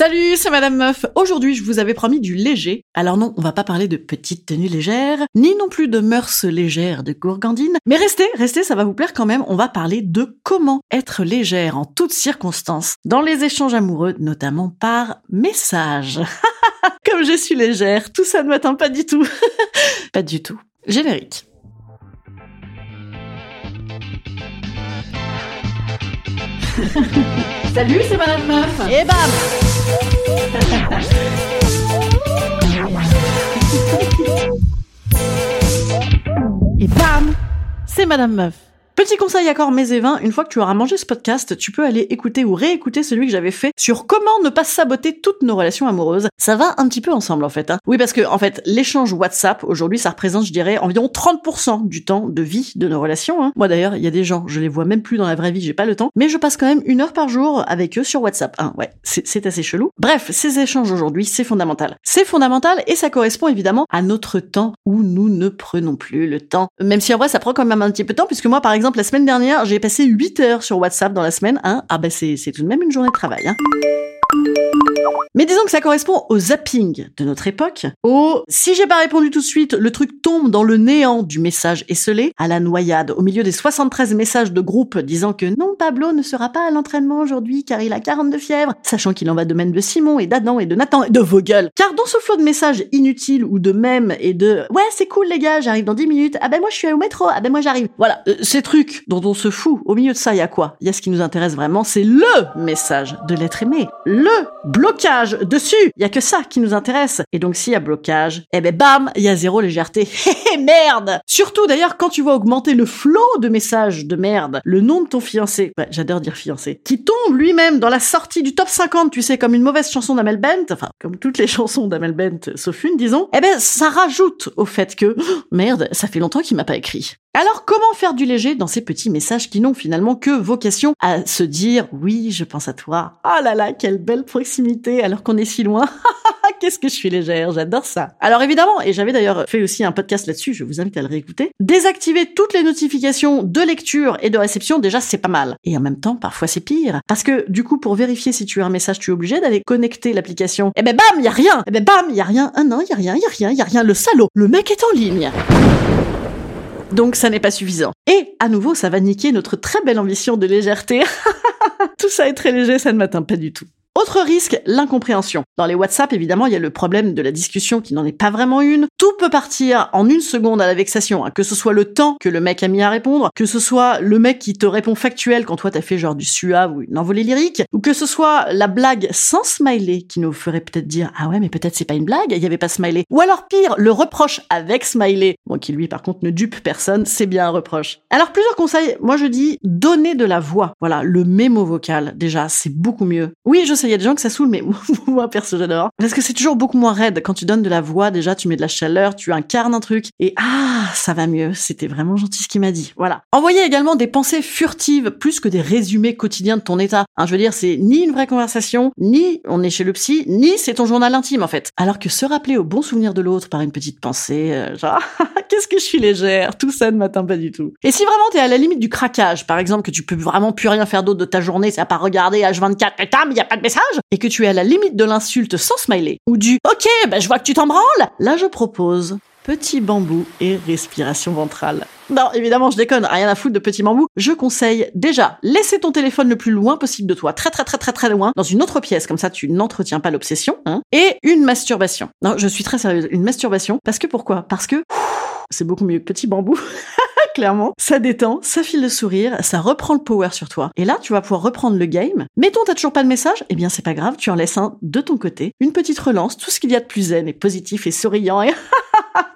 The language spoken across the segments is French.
Salut, c'est Madame Meuf. Aujourd'hui, je vous avais promis du léger. Alors non, on va pas parler de petites tenues légères, ni non plus de mœurs légères de gourgandine. Mais restez, restez, ça va vous plaire quand même. On va parler de comment être légère en toutes circonstances, dans les échanges amoureux, notamment par message. Comme je suis légère, tout ça ne m'atteint pas du tout. pas du tout. Générique. Salut, c'est Madame Meuf. Et bam bam C'est Madame Meuf. Petit conseil accord mes et vins, une fois que tu auras mangé ce podcast, tu peux aller écouter ou réécouter celui que j'avais fait sur comment ne pas saboter toutes nos relations amoureuses. Ça va un petit peu ensemble en fait. Hein. Oui parce que en fait l'échange WhatsApp aujourd'hui ça représente je dirais environ 30% du temps de vie de nos relations. Hein. Moi d'ailleurs il y a des gens je les vois même plus dans la vraie vie j'ai pas le temps, mais je passe quand même une heure par jour avec eux sur WhatsApp. Hein. Ouais c'est assez chelou. Bref ces échanges aujourd'hui c'est fondamental. C'est fondamental et ça correspond évidemment à notre temps où nous ne prenons plus le temps. Même si en vrai ça prend quand même un petit peu de temps puisque moi par exemple la semaine dernière, j'ai passé 8 heures sur WhatsApp dans la semaine. Hein. Ah ben c'est tout de même une journée de travail. Hein. Mais disons que ça correspond au zapping de notre époque, au si j'ai pas répondu tout de suite, le truc tombe dans le néant du message esselé, à la noyade, au milieu des 73 messages de groupe disant que non, Pablo ne sera pas à l'entraînement aujourd'hui car il a 42 fièvres, sachant qu'il en va de même de Simon et d'Adam et de Nathan et de Vogel. Car dans ce flot de messages inutiles ou de mèmes et de ouais c'est cool les gars, j'arrive dans 10 minutes, ah ben moi je suis au métro, ah ben moi j'arrive. Voilà, euh, ces trucs dont on se fout, au milieu de ça il y a quoi? Il y a ce qui nous intéresse vraiment, c'est le message de l'être aimé, le blocage dessus. Il y a que ça qui nous intéresse. Et donc s'il y a blocage, eh ben bam, il y a zéro légèreté. merde. Surtout d'ailleurs quand tu vois augmenter le flot de messages de merde, le nom de ton fiancé, j'adore dire fiancé, qui tombe lui-même dans la sortie du top 50, tu sais, comme une mauvaise chanson d'Amel Bent, enfin comme toutes les chansons d'Amel Bent sauf une, disons. Eh ben ça rajoute au fait que merde, ça fait longtemps qu'il m'a pas écrit. Alors comment faire du léger dans ces petits messages qui n'ont finalement que vocation à se dire oui, je pense à toi. Oh là là, quelle belle proximité alors qu'on est si loin. Qu'est-ce que je suis légère, j'adore ça. Alors évidemment, et j'avais d'ailleurs fait aussi un podcast là-dessus, je vous invite à le réécouter, désactiver toutes les notifications de lecture et de réception, déjà c'est pas mal. Et en même temps, parfois c'est pire. Parce que du coup, pour vérifier si tu as un message, tu es obligé d'aller connecter l'application. Et ben bam, y a rien. Et ben bam, y a rien. Ah non, y a rien, y a rien, y a rien. Le salaud, le mec est en ligne. Donc ça n'est pas suffisant. Et à nouveau, ça va niquer notre très belle ambition de légèreté. Tout ça est très léger, ça ne m'atteint pas du tout. Autre risque, l'incompréhension. Dans les WhatsApp, évidemment, il y a le problème de la discussion qui n'en est pas vraiment une. Tout peut partir en une seconde à la vexation, hein. que ce soit le temps que le mec a mis à répondre, que ce soit le mec qui te répond factuel quand toi t'as fait genre du suave ou une envolée lyrique, ou que ce soit la blague sans smiley qui nous ferait peut-être dire ah ouais mais peut-être c'est pas une blague, il y avait pas smiley. Ou alors pire, le reproche avec smiley, bon qui lui par contre ne dupe personne, c'est bien un reproche. Alors plusieurs conseils, moi je dis donner de la voix, voilà le mémo vocal déjà c'est beaucoup mieux. Oui je sais il y a des gens que ça saoule, mais moi, perso, j'adore. Parce que c'est toujours beaucoup moins raide. Quand tu donnes de la voix, déjà, tu mets de la chaleur, tu incarnes un truc. Et ah, ça va mieux. C'était vraiment gentil ce qu'il m'a dit. Voilà. Envoyer également des pensées furtives, plus que des résumés quotidiens de ton état. Hein, je veux dire, c'est ni une vraie conversation, ni on est chez le psy, ni c'est ton journal intime, en fait. Alors que se rappeler au bon souvenir de l'autre par une petite pensée, euh, genre, qu'est-ce que je suis légère, tout ça ne m'atteint pas du tout. Et si vraiment t'es à la limite du craquage, par exemple, que tu peux vraiment plus rien faire d'autre de ta journée, c'est à part regarder H24, putain, mais y a pas de message, et que tu es à la limite de l'insulte sans smiley, ou du ok, bah je vois que tu t'en branles, là je propose petit bambou et respiration ventrale. Non, évidemment, je déconne, rien à foutre de petit bambou. Je conseille déjà, laisser ton téléphone le plus loin possible de toi, très très très très très loin, dans une autre pièce, comme ça tu n'entretiens pas l'obsession, hein, et une masturbation. Non, je suis très sérieuse, une masturbation, parce que pourquoi? Parce que c'est beaucoup mieux petit bambou. clairement. Ça détend, ça file le sourire, ça reprend le power sur toi. Et là, tu vas pouvoir reprendre le game. Mettons, t'as toujours pas de message? Eh bien, c'est pas grave, tu en laisses un de ton côté. Une petite relance, tout ce qu'il y a de plus zen et positif et souriant et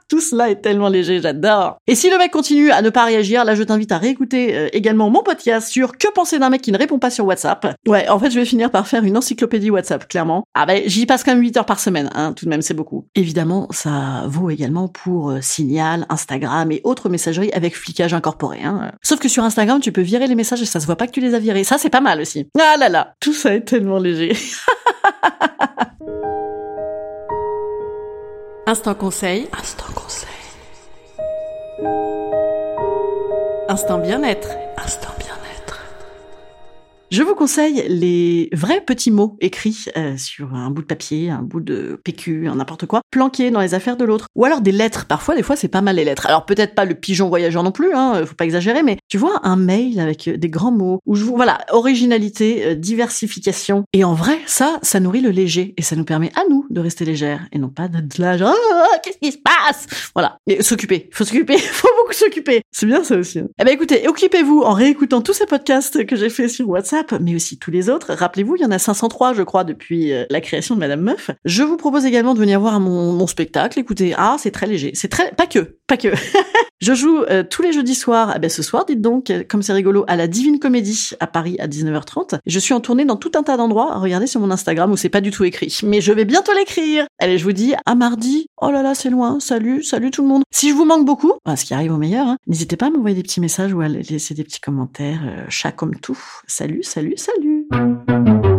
Tout cela est tellement léger, j'adore. Et si le mec continue à ne pas réagir, là je t'invite à réécouter euh, également mon podcast sur que penser d'un mec qui ne répond pas sur WhatsApp. Ouais, en fait je vais finir par faire une encyclopédie WhatsApp, clairement. Ah ben j'y passe quand même 8 heures par semaine, hein, tout de même c'est beaucoup. Évidemment, ça vaut également pour euh, Signal, Instagram et autres messageries avec flicage incorporé. Hein. Sauf que sur Instagram, tu peux virer les messages et ça se voit pas que tu les as virés. Ça c'est pas mal aussi. Ah là là, tout ça est tellement léger. Instant conseil. Instant Instant bien-être. Je vous conseille les vrais petits mots écrits euh, sur un bout de papier, un bout de PQ, n'importe quoi, planqués dans les affaires de l'autre. Ou alors des lettres. Parfois, des fois, c'est pas mal les lettres. Alors peut-être pas le pigeon voyageur non plus, hein, faut pas exagérer, mais tu vois un mail avec des grands mots où je vous voilà originalité, euh, diversification. Et en vrai, ça, ça nourrit le léger et ça nous permet à nous de rester légères et non pas de là genre ah, qu'est-ce qui se passe? Voilà. Et s'occuper, faut s'occuper, faut beaucoup s'occuper. C'est bien ça aussi. Hein. Eh ben écoutez, occupez-vous en réécoutant tous ces podcasts que j'ai fait sur WhatsApp mais aussi tous les autres. Rappelez-vous, il y en a 503, je crois, depuis euh, la création de Madame Meuf. Je vous propose également de venir voir mon, spectacle. Écoutez, ah, c'est très léger. C'est très, pas que, pas que. je joue euh, tous les jeudis soirs, eh ben ce soir, dites donc, comme c'est rigolo, à la Divine Comédie à Paris à 19h30. Je suis en tournée dans tout un tas d'endroits. Regardez sur mon Instagram où c'est pas du tout écrit. Mais je vais bientôt l'écrire. Allez, je vous dis à mardi. Oh là là, c'est loin. Salut, salut tout le monde. Si je vous manque beaucoup, ce qui arrive au meilleur, hein, n'hésitez pas à m'envoyer des petits messages ou à laisser des petits commentaires. Euh, chat comme tout. Salut, Salut, salut.